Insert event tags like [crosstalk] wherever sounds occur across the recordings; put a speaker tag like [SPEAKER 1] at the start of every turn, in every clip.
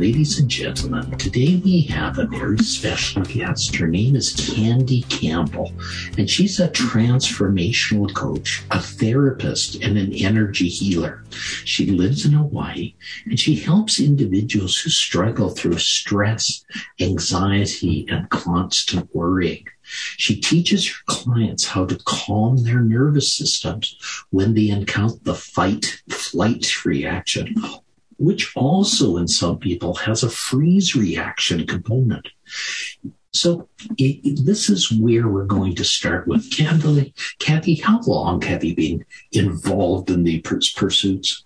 [SPEAKER 1] Ladies and gentlemen, today we have a very special guest. Her name is Kandiee Campbell, and she's a transformational coach, a therapist, and an energy healer. She lives in Hawaii, and she helps individuals who struggle through stress, anxiety, and constant worrying. She teaches her clients how to calm their nervous systems when they encounter the fight flight reaction which also in some people has a freeze reaction component. So it, it, this is where we're going to start with. Kathy, Kathy, how long have you been involved in the pursuits?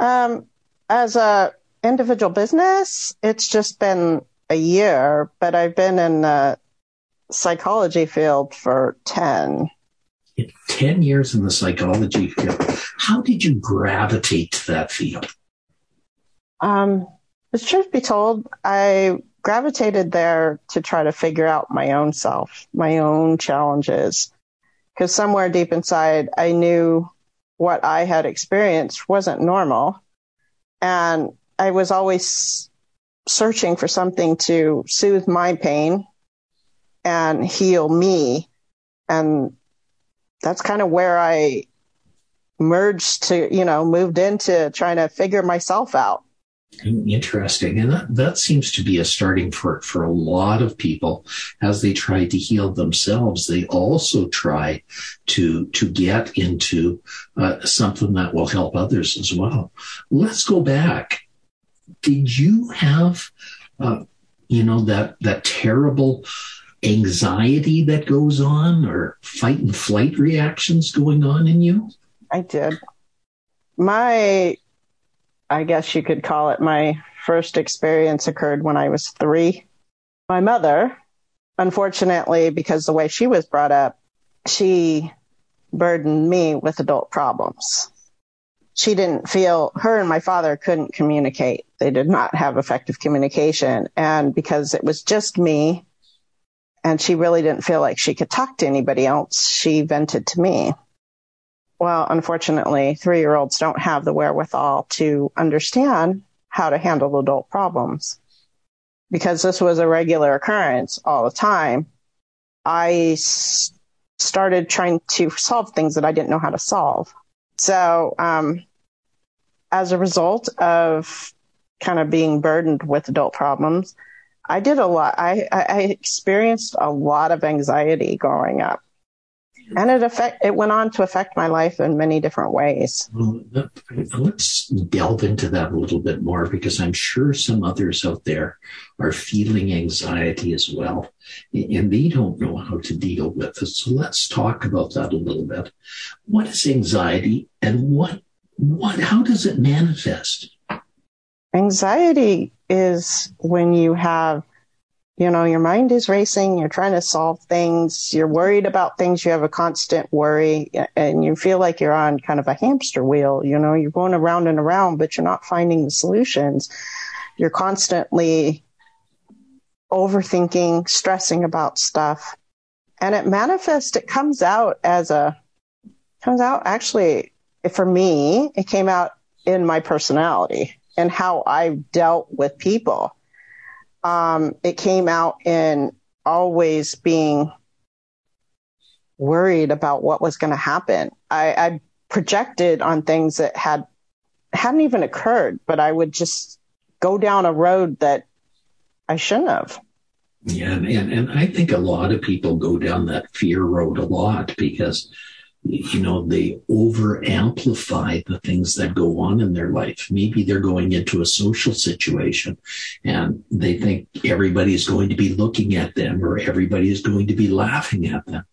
[SPEAKER 2] Um, as a individual business, it's just been a year, but I've been in the psychology field for 10.
[SPEAKER 1] 10 years in the psychology field. How did you gravitate to that field?
[SPEAKER 2] Um, the truth be told, I gravitated there to try to figure out my own self, my own challenges. Because somewhere deep inside, I knew what I had experienced wasn't normal. And I was always searching for something to soothe my pain and heal me. And that's kind of where I merged to, you know, moved into trying to figure myself out.
[SPEAKER 1] Interesting. And that, that seems to be a starting for, for a lot of people as they try to heal themselves. They also try to, to get into uh, something that will help others as well. Let's go back. Did you have, uh, you know, that, that terrible anxiety that goes on or fight and flight reactions going on in you?
[SPEAKER 2] I did. My I guess you could call it my first experience occurred when I was three. My mother, unfortunately, because the way she was brought up, she burdened me with adult problems. She didn't feel, her and my father couldn't communicate. They did not have effective communication. And because it was just me and she really didn't feel like she could talk to anybody else, she vented to me well, unfortunately, three year olds don't have the wherewithal to understand how to handle adult problems. Because this was a regular occurrence all the time, I s- started trying to solve things that I didn't know how to solve. So, um, as a result of kind of being burdened with adult problems, I did a lot. I, I experienced a lot of anxiety growing up and it affect it went on to affect my life in many different ways. Well,
[SPEAKER 1] let's delve into that a little bit more because I'm sure some others out there are feeling anxiety as well, and they don't know how to deal with it. So let's talk about that a little bit. What is anxiety, and what what how does it manifest?
[SPEAKER 2] Anxiety is when you have you know, your mind is racing, you're trying to solve things, you're worried about things, you have a constant worry, and you feel like you're on kind of a hamster wheel. You know, you're going around and around, but you're not finding the solutions. You're constantly overthinking, stressing about stuff. And it manifests, it comes out as a, comes out actually, for me, it came out in my personality and how I dealt with people um, it came out in always being worried about what was going to happen. I, I projected on things that had hadn't even occurred, but I would just go down a road that I shouldn't have.
[SPEAKER 1] Yeah, and, and I think a lot of people go down that fear road a lot because you know, they over amplify the things that go on in their life. Maybe they're going into a social situation and they think everybody is going to be looking at them or everybody is going to be laughing at them.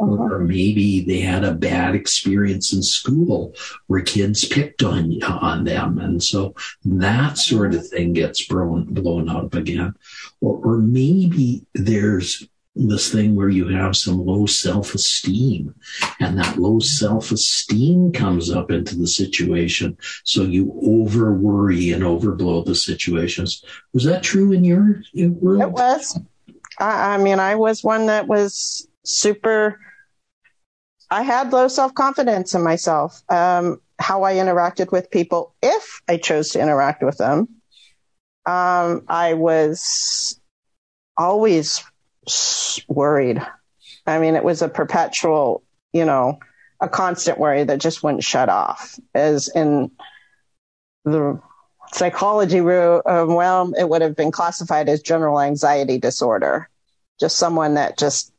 [SPEAKER 1] Uh-huh. Or maybe they had a bad experience in school where kids picked on, on them. And so that sort of thing gets blown, blown up again. Or, or maybe there's this thing where you have some low self esteem and that low self esteem comes up into the situation. So you over worry and overblow the situations. Was that true in your, world?
[SPEAKER 2] It was. I, I mean, I was one that was super, I had low self confidence in myself. Um, how I interacted with people, if I chose to interact with them. Um, I was always worried. I mean, it was a perpetual, you know, a constant worry that just wouldn't shut off. As in the psychology realm, um, it would have been classified as general anxiety disorder. Just someone that just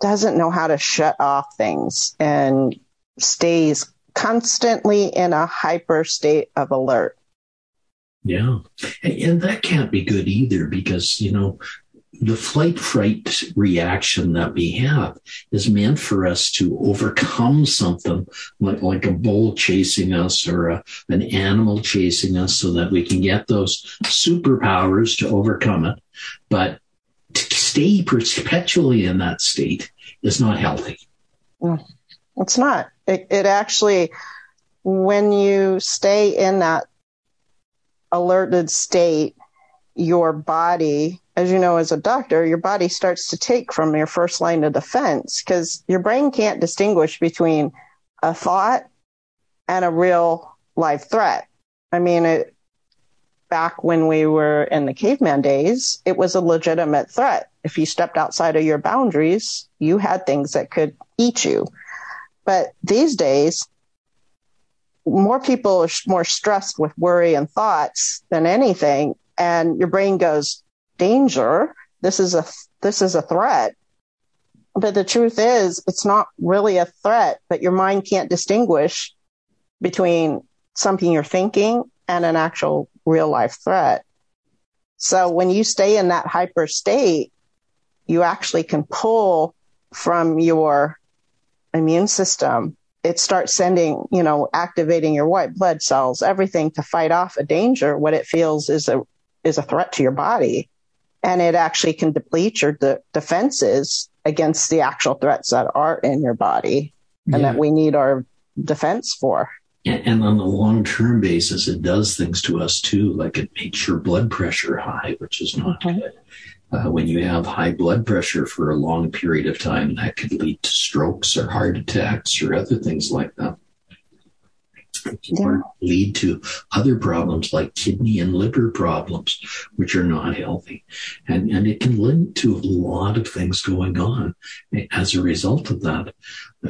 [SPEAKER 2] doesn't know how to shut off things and stays constantly in a hyper state of alert.
[SPEAKER 1] Yeah. And that can't be good either because, you know, the flight fright reaction that we have is meant for us to overcome something like, like a bull chasing us or a, an animal chasing us so that we can get those superpowers to overcome it. But to stay perpetually in that state is not healthy.
[SPEAKER 2] Mm, it's not. It, it actually, when you stay in that alerted state, your body as you know, as a doctor, your body starts to take from your first line of defense because your brain can't distinguish between a thought and a real life threat. I mean, it, back when we were in the caveman days, it was a legitimate threat. If you stepped outside of your boundaries, you had things that could eat you. But these days, more people are more stressed with worry and thoughts than anything. And your brain goes, danger. This is a this is a threat. But the truth is, it's not really a threat. But your mind can't distinguish between something you're thinking and an actual real life threat. So when you stay in that hyper state, you actually can pull from your immune system. It starts sending, you know, activating your white blood cells, everything to fight off a danger. What it feels is a, is a threat to your body and it actually can deplete your de- defenses against the actual threats that are in your body and yeah. that we need our defense for.
[SPEAKER 1] And on a long term basis, it does things to us too, like it makes your blood pressure high, which is not mm-hmm. good. Uh, when you have high blood pressure for a long period of time, that could lead to strokes or heart attacks or other things like that yeah. lead to other problems like kidney and liver problems, which are not healthy. And, and it can lead to a lot of things going on as a result of that.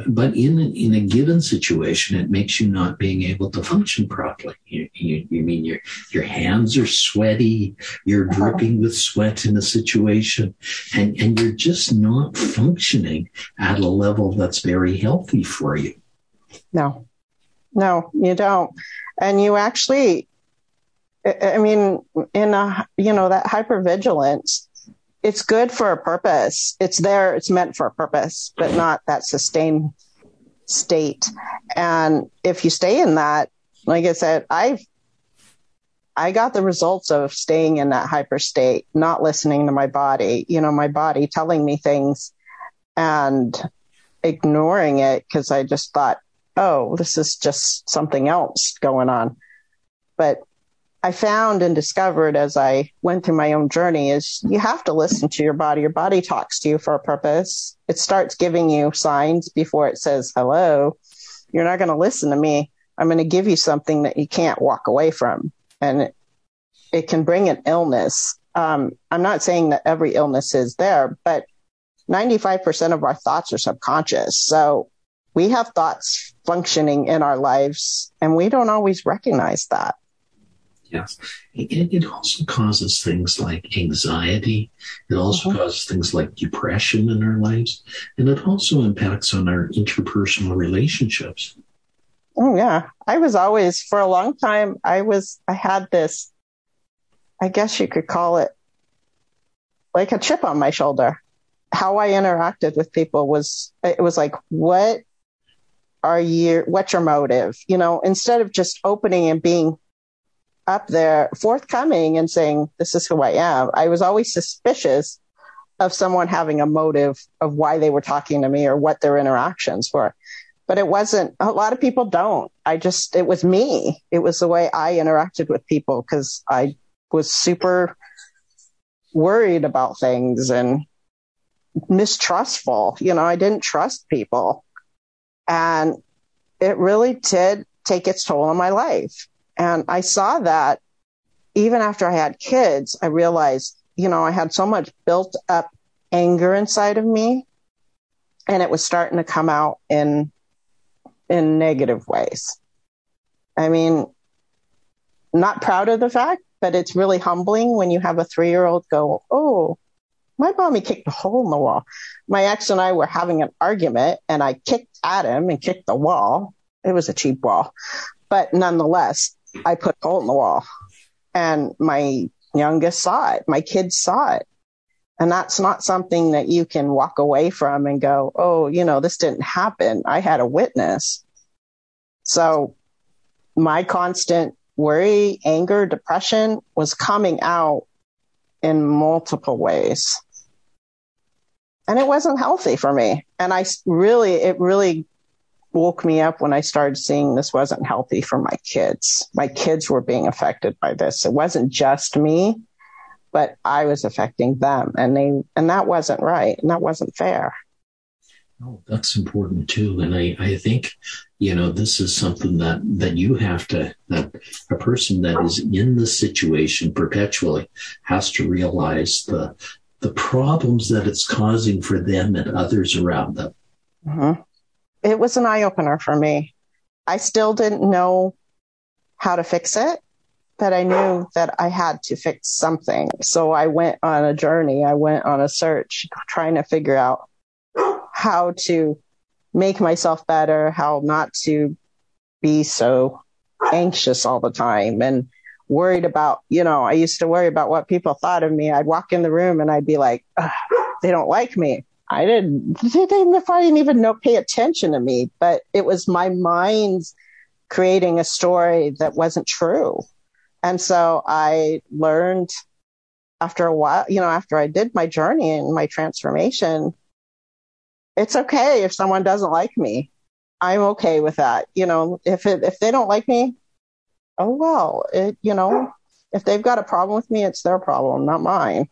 [SPEAKER 1] But in, in a given situation, it makes you not being able to function properly. You, you, you mean your, your hands are sweaty, you're uh-huh. dripping with sweat in a situation, and, and you're just not functioning at a level that's very healthy for you.
[SPEAKER 2] No, no, you don't. And you actually, I mean, in a, you know, that hypervigilance, it's good for a purpose. It's there, it's meant for a purpose, but not that sustained state. And if you stay in that, like I said, I've, I got the results of staying in that hyper state, not listening to my body, you know, my body telling me things and ignoring it because I just thought, oh, this is just something else going on. But I found and discovered as I went through my own journey is you have to listen to your body. Your body talks to you for a purpose. It starts giving you signs before it says hello. You're not going to listen to me. I'm going to give you something that you can't walk away from. And it, it can bring an illness. Um, I'm not saying that every illness is there, but 95% of our thoughts are subconscious. So we have thoughts functioning in our lives and we don't always recognize that.
[SPEAKER 1] Yes. It, it also causes things like anxiety. It also mm-hmm. causes things like depression in our lives. And it also impacts on our interpersonal relationships.
[SPEAKER 2] Oh, yeah. I was always, for a long time, I was, I had this, I guess you could call it like a chip on my shoulder. How I interacted with people was, it was like, what are you, what's your motive? You know, instead of just opening and being up there forthcoming and saying, this is who I am. I was always suspicious of someone having a motive of why they were talking to me or what their interactions were. But it wasn't, a lot of people don't. I just, it was me. It was the way I interacted with people because I was super worried about things and mistrustful. You know, I didn't trust people. And it really did take its toll on my life. And I saw that even after I had kids, I realized, you know, I had so much built up anger inside of me and it was starting to come out in, in negative ways. I mean, not proud of the fact, but it's really humbling when you have a three year old go, Oh, my mommy kicked a hole in the wall. My ex and I were having an argument and I kicked at him and kicked the wall. It was a cheap wall, but nonetheless, I put a hole in the wall and my youngest saw it. My kids saw it. And that's not something that you can walk away from and go, Oh, you know, this didn't happen. I had a witness. So my constant worry, anger, depression was coming out in multiple ways. And it wasn't healthy for me. And I really, it really woke me up when I started seeing this wasn't healthy for my kids. My kids were being affected by this. It wasn't just me, but I was affecting them and they, and that wasn't right. And that wasn't fair.
[SPEAKER 1] Oh, that's important too. And I, I think, you know, this is something that, that you have to, that a person that is in the situation perpetually has to realize the, the problems that it's causing for them and others around them.
[SPEAKER 2] Mm-hmm it was an eye opener for me. I still didn't know how to fix it, but I knew that I had to fix something. So I went on a journey. I went on a search trying to figure out how to make myself better, how not to be so anxious all the time and worried about, you know, I used to worry about what people thought of me. I'd walk in the room and I'd be like, they don't like me. I didn't, [laughs] they didn't even know, pay attention to me, but it was my mind creating a story that wasn't true. And so I learned after a while, you know, after I did my journey and my transformation, it's okay if someone doesn't like me. I'm okay with that. You know, if it, if they don't like me, oh well, it, you know, if they've got a problem with me, it's their problem, not mine.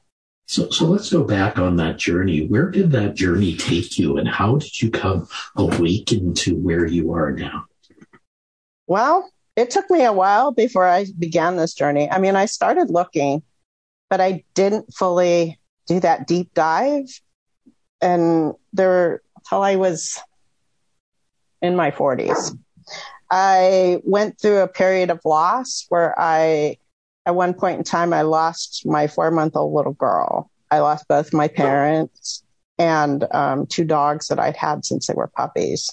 [SPEAKER 1] So, so let's go back on that journey. Where did that journey take you and how did you come awakened to where you are now?
[SPEAKER 2] Well, it took me a while before I began this journey. I mean, I started looking, but I didn't fully do that deep dive. And there, until I was in my 40s, I went through a period of loss where I at one point in time, I lost my four month old little girl. I lost both my parents and um, two dogs that I'd had since they were puppies.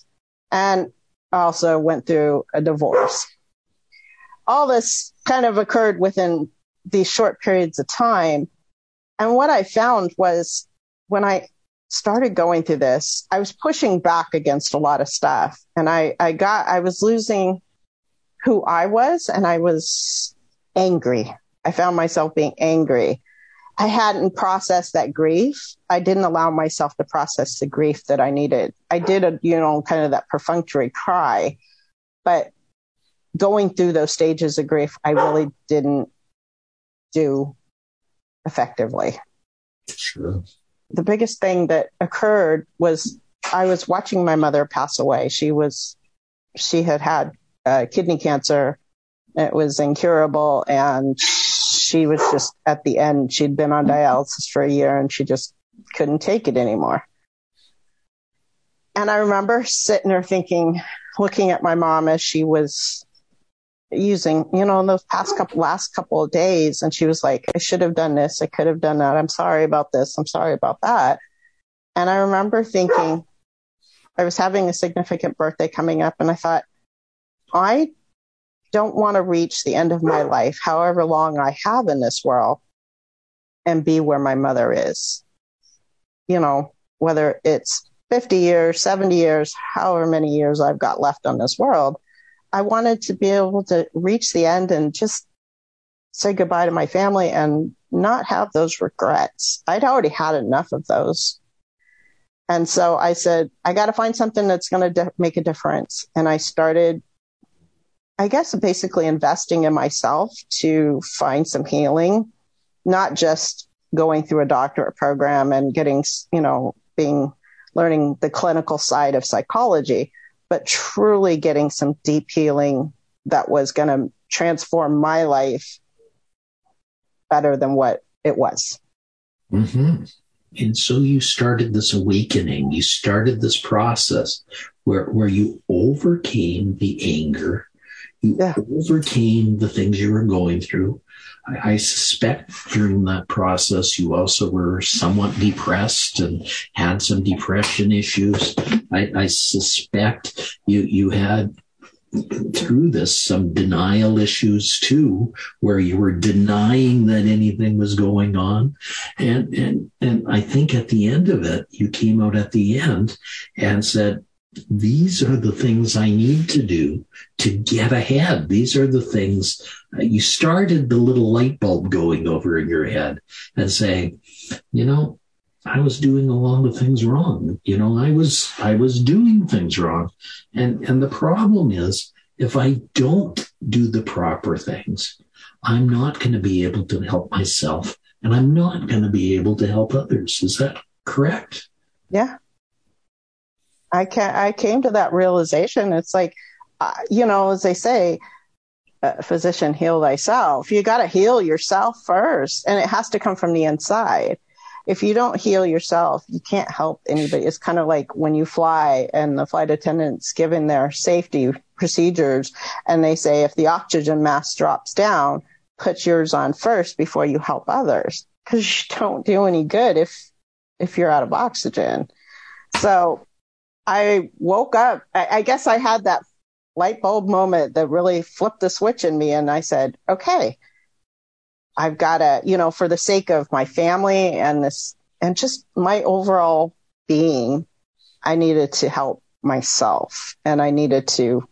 [SPEAKER 2] And I also went through a divorce. All this kind of occurred within these short periods of time. And what I found was when I started going through this, I was pushing back against a lot of stuff. And I, I got, I was losing who I was and I was angry. I found myself being angry. I hadn't processed that grief. I didn't allow myself to process the grief that I needed. I did a, you know, kind of that perfunctory cry, but going through those stages of grief, I really didn't do effectively.
[SPEAKER 1] Sure.
[SPEAKER 2] The biggest thing that occurred was I was watching my mother pass away. She was, she had had uh, kidney cancer it was incurable and she was just at the end. She'd been on dialysis for a year and she just couldn't take it anymore. And I remember sitting there thinking, looking at my mom as she was using, you know, in those past couple, last couple of days. And she was like, I should have done this. I could have done that. I'm sorry about this. I'm sorry about that. And I remember thinking, I was having a significant birthday coming up and I thought, I don't want to reach the end of my life, however long I have in this world, and be where my mother is. You know, whether it's 50 years, 70 years, however many years I've got left on this world, I wanted to be able to reach the end and just say goodbye to my family and not have those regrets. I'd already had enough of those. And so I said, I got to find something that's going to make a difference. And I started, I guess, basically investing in myself to find some healing, not just going through a doctorate program and getting, you know, being learning the clinical side of psychology, but truly getting some deep healing that was going to transform my life better than what it was.
[SPEAKER 1] Mm-hmm. And so you started this awakening. You started this process where, where you overcame the anger. You yeah. overcame the things you were going through. I, I suspect during that process, you also were somewhat depressed and had some depression issues. I, I suspect you, you had through this some denial issues too, where you were denying that anything was going on. And, and, and I think at the end of it, you came out at the end and said, these are the things I need to do to get ahead. These are the things uh, you started the little light bulb going over in your head and saying, you know, I was doing a lot of things wrong. You know, I was, I was doing things wrong. And, and the problem is if I don't do the proper things, I'm not going to be able to help myself and I'm not going to be able to help others. Is that correct?
[SPEAKER 2] Yeah. I can I came to that realization. It's like, uh, you know, as they say, uh, physician, heal thyself. You got to heal yourself first, and it has to come from the inside. If you don't heal yourself, you can't help anybody. It's kind of like when you fly and the flight attendants given their safety procedures, and they say if the oxygen mask drops down, put yours on first before you help others, because you don't do any good if if you're out of oxygen. So I woke up. I, I guess I had that light bulb moment that really flipped the switch in me. And I said, okay, I've got to, you know, for the sake of my family and this, and just my overall being, I needed to help myself and I needed to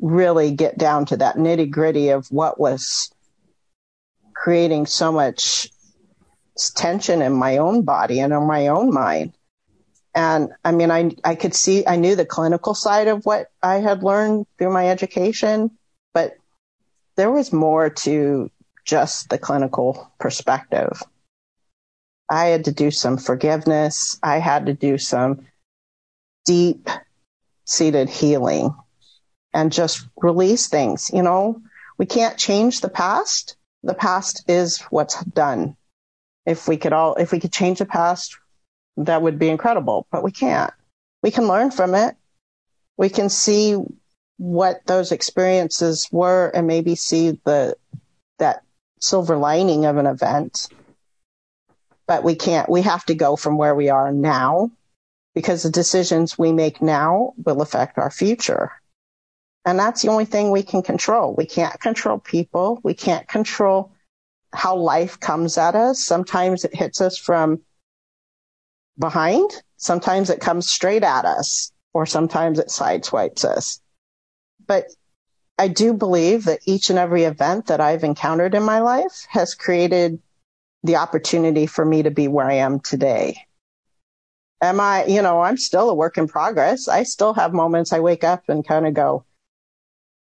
[SPEAKER 2] really get down to that nitty gritty of what was creating so much tension in my own body and in my own mind. And I mean, I, I could see, I knew the clinical side of what I had learned through my education, but there was more to just the clinical perspective. I had to do some forgiveness. I had to do some deep seated healing and just release things. You know, we can't change the past. The past is what's done. If we could all, if we could change the past, that would be incredible, but we can't. We can learn from it. We can see what those experiences were and maybe see the, that silver lining of an event. But we can't, we have to go from where we are now because the decisions we make now will affect our future. And that's the only thing we can control. We can't control people. We can't control how life comes at us. Sometimes it hits us from behind. Sometimes it comes straight at us or sometimes it sideswipes us. But I do believe that each and every event that I've encountered in my life has created the opportunity for me to be where I am today. Am I, you know, I'm still a work in progress. I still have moments I wake up and kind of go,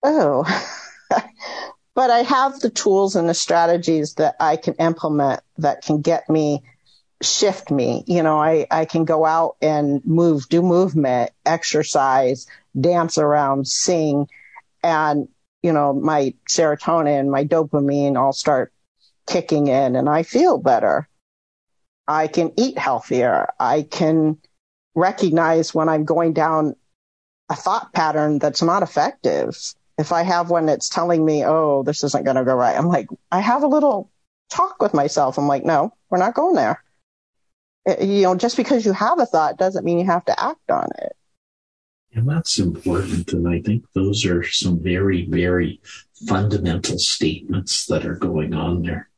[SPEAKER 2] oh, [laughs] but I have the tools and the strategies that I can implement that can get me shift me. You know, I, I can go out and move, do movement, exercise, dance around, sing, and, you know, my serotonin, my dopamine all start kicking in and I feel better. I can eat healthier. I can recognize when I'm going down a thought pattern that's not effective. if I have one that's telling me, oh, this isn't going to go right, I'm like, I have a little talk with myself. I'm like, no, we're not going there. It, you know, just because you have a thought doesn't mean you have to act on it.
[SPEAKER 1] And that's important. And I think those are some very, very fundamental statements that are going on there.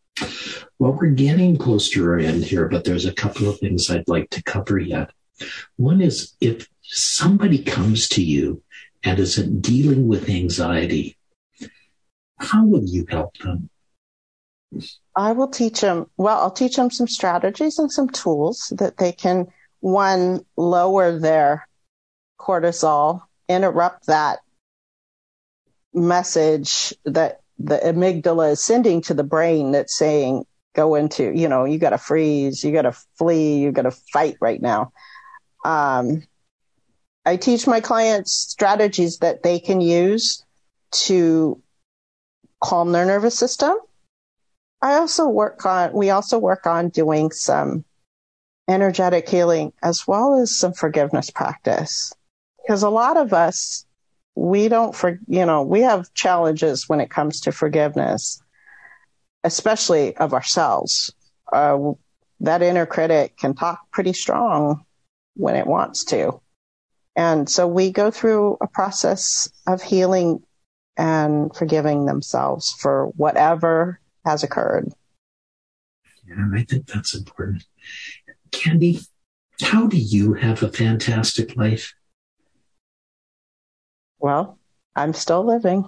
[SPEAKER 1] Well, we're getting close to our end here, but there's a couple of things I'd like to cover yet. One is if somebody comes to you and is dealing with anxiety, how will you help them?
[SPEAKER 2] I will teach them, well, I'll teach them some strategies and some tools that they can, one, lower their cortisol, interrupt that message that the amygdala is sending to the brain that's saying, go into, you know, you got to freeze, you got to flee, you got to fight right now. Um, I teach my clients strategies that they can use to calm their nervous system. I also work on, we also work on doing some energetic healing as well as some forgiveness practice. Because a lot of us, we don't for, you know, we have challenges when it comes to forgiveness, especially of ourselves. Uh, that inner critic can talk pretty strong when it wants to. And so we go through a process of healing and forgiving themselves for whatever has occurred.
[SPEAKER 1] Yeah, I think that's important. Kandiee, how do you have a fantastic life?
[SPEAKER 2] Well, I'm still living.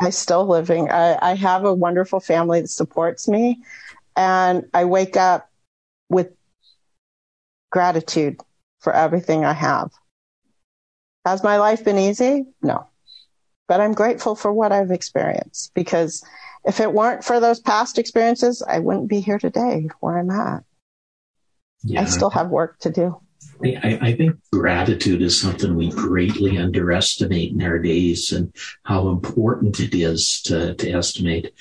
[SPEAKER 2] I still living. I, I have a wonderful family that supports me and I wake up with gratitude for everything I have. Has my life been easy? No. But I'm grateful for what I've experienced because if it weren't for those past experiences, I wouldn't be here today where I'm at. Yeah. I still have work to do.
[SPEAKER 1] I, I, think gratitude is something we greatly underestimate in our days and how important it is to, to estimate.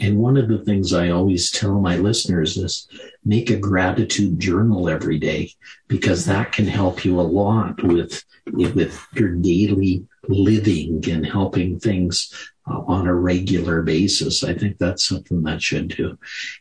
[SPEAKER 1] And one of the things I always tell my listeners is make a gratitude journal every day because that can help you a lot with, with your daily living and helping things uh, on a regular basis. I think that's something that should do.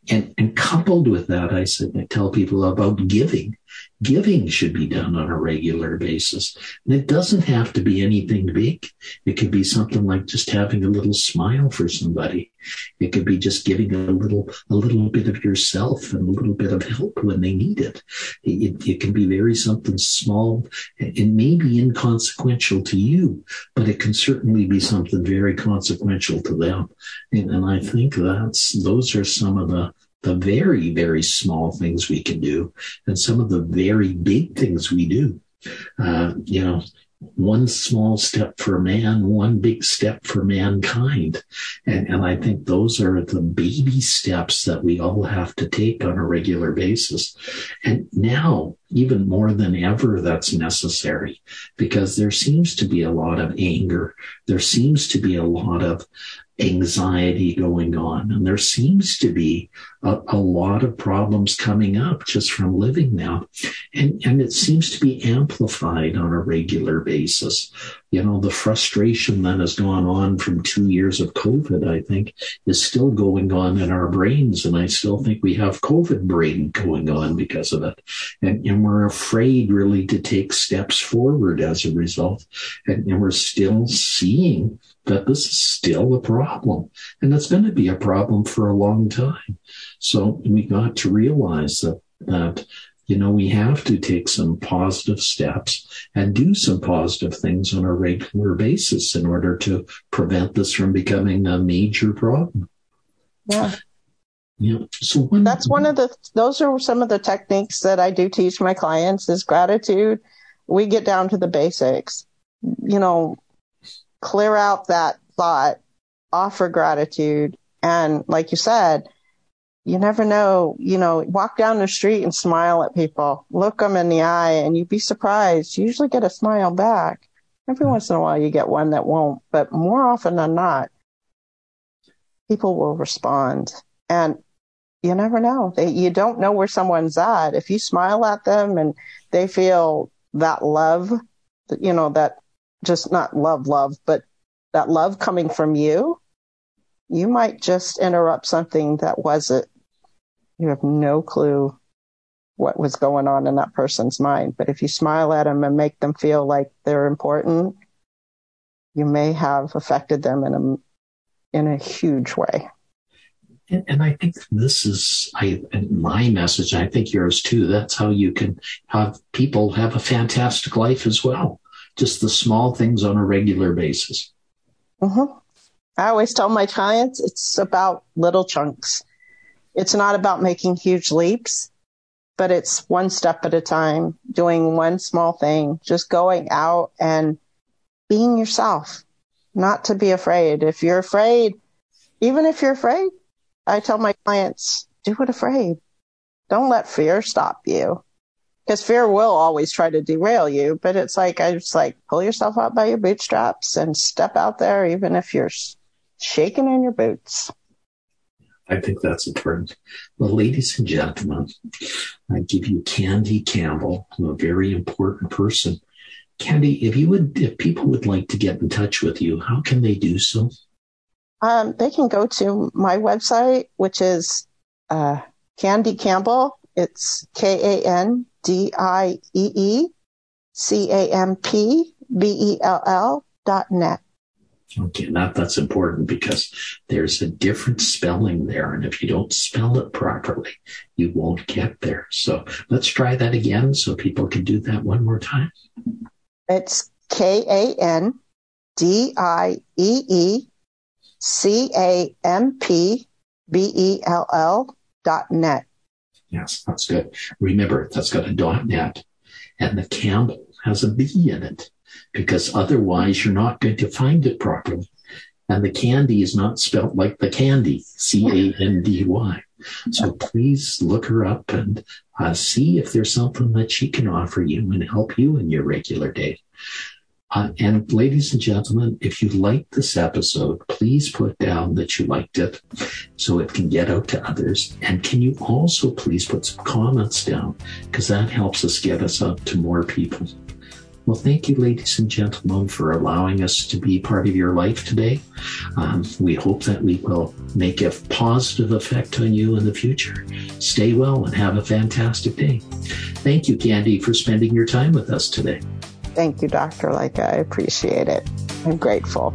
[SPEAKER 1] And, and coupled with that, I said, I tell people about giving Giving should be done on a regular basis. And it doesn't have to be anything big. It could be something like just having a little smile for somebody. It could be just giving a little, a little bit of yourself and a little bit of help when they need it. It, it can be very something small It may be inconsequential to you, but it can certainly be something very consequential to them. And, and I think that's, those are some of the, the very, very small things we can do and some of the very big things we do. Uh, you know, one small step for man, one big step for mankind. And, and I think those are the baby steps that we all have to take on a regular basis. And now, even more than ever, that's necessary because there seems to be a lot of anger. There seems to be a lot of anxiety going on. And there seems to be a, a, lot of problems coming up just from living now. And, and it seems to be amplified on a regular basis. You know, the frustration that has gone on from two years of COVID, I think, is still going on in our brains. And I still think we have COVID brain going on because of it. And, and we're afraid really to take steps forward as a result. And, and we're still seeing that this is still a problem and it's going to be a problem for a long time. So we got to realize that, that, you know, we have to take some positive steps and do some positive things on a regular basis in order to prevent this from becoming a major problem.
[SPEAKER 2] Yeah.
[SPEAKER 1] Yeah. So
[SPEAKER 2] when, that's one of the, those are some of the techniques that I do teach my clients is gratitude. We get down to the basics. You know, clear out that thought, offer gratitude. And like you said, you never know, you know, walk down the street and smile at people, look them in the eye and you'd be surprised. You usually get a smile back. Every once in a while you get one that won't, but more often than not, people will respond and you never know. They, you don't know where someone's at. If you smile at them and they feel that love, you know, that just not love, love, but that love coming from you, you might just interrupt something that wasn't, you have no clue what was going on in that person's mind. But if you smile at them and make them feel like they're important, you may have affected them in a, in a huge way.
[SPEAKER 1] And, and I think this is I, my message. And I think yours too. That's how you can have people have a fantastic life as well. Just the small things on a regular basis.
[SPEAKER 2] Mm-hmm. I always tell my clients it's about little chunks. It's not about making huge leaps, but it's one step at a time, doing one small thing, just going out and being yourself, not to be afraid. If you're afraid, even if you're afraid, I tell my clients, do it afraid. Don't let fear stop you. Because fear will always try to derail you, but it's like, I just like pull yourself up by your bootstraps and step out there, even if you're shaking in your boots.
[SPEAKER 1] I think that's important. Well, ladies and gentlemen, I give you Kandiee Campbell, a very important person. Kandiee, if you would, if people would like to get in touch with you, how can they do so?
[SPEAKER 2] Um, they can go to my website, which is uh, Kandiee Campbell. It's K A N D I E E C A M P B E L L dot net.
[SPEAKER 1] Okay, that, that's important because there's a different spelling there. And if you don't spell it properly, you won't get there. So let's try that again so people can do that one more time.
[SPEAKER 2] It's K A N D I E E C A M P B E L L dot net.
[SPEAKER 1] Yes, that's good. Remember, that's got a dot net and the Campbell has a B in it because otherwise you're not going to find it properly. And the candy is not spelled like the candy, C A N D Y. So please look her up and uh, see if there's something that she can offer you and help you in your regular day. Uh, and ladies and gentlemen, if you liked this episode, please put down that you liked it so it can get out to others. And can you also please put some comments down because that helps us get us out to more people. Well, thank you, ladies and gentlemen, for allowing us to be part of your life today. Um, we hope that we will make a positive effect on you in the future. Stay well and have a fantastic day. Thank you, Kandiee, for spending your time with us today.
[SPEAKER 2] Thank you, Dr. Lycka. I appreciate it. I'm grateful.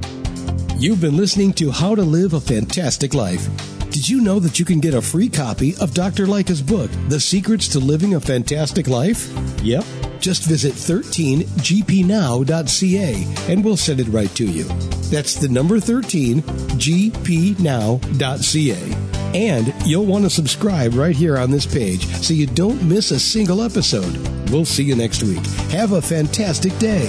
[SPEAKER 3] You've been listening to How to Live a Fantastic Life. Did you know that you can get a free copy of Dr. Lycka's book, The Secrets to Living a Fantastic Life? Yep. Just visit 13gpnow.ca and we'll send it right to you. That's the number 13gpnow.ca. And you'll want to subscribe right here on this page so you don't miss a single episode. We'll see you next week. Have a fantastic day.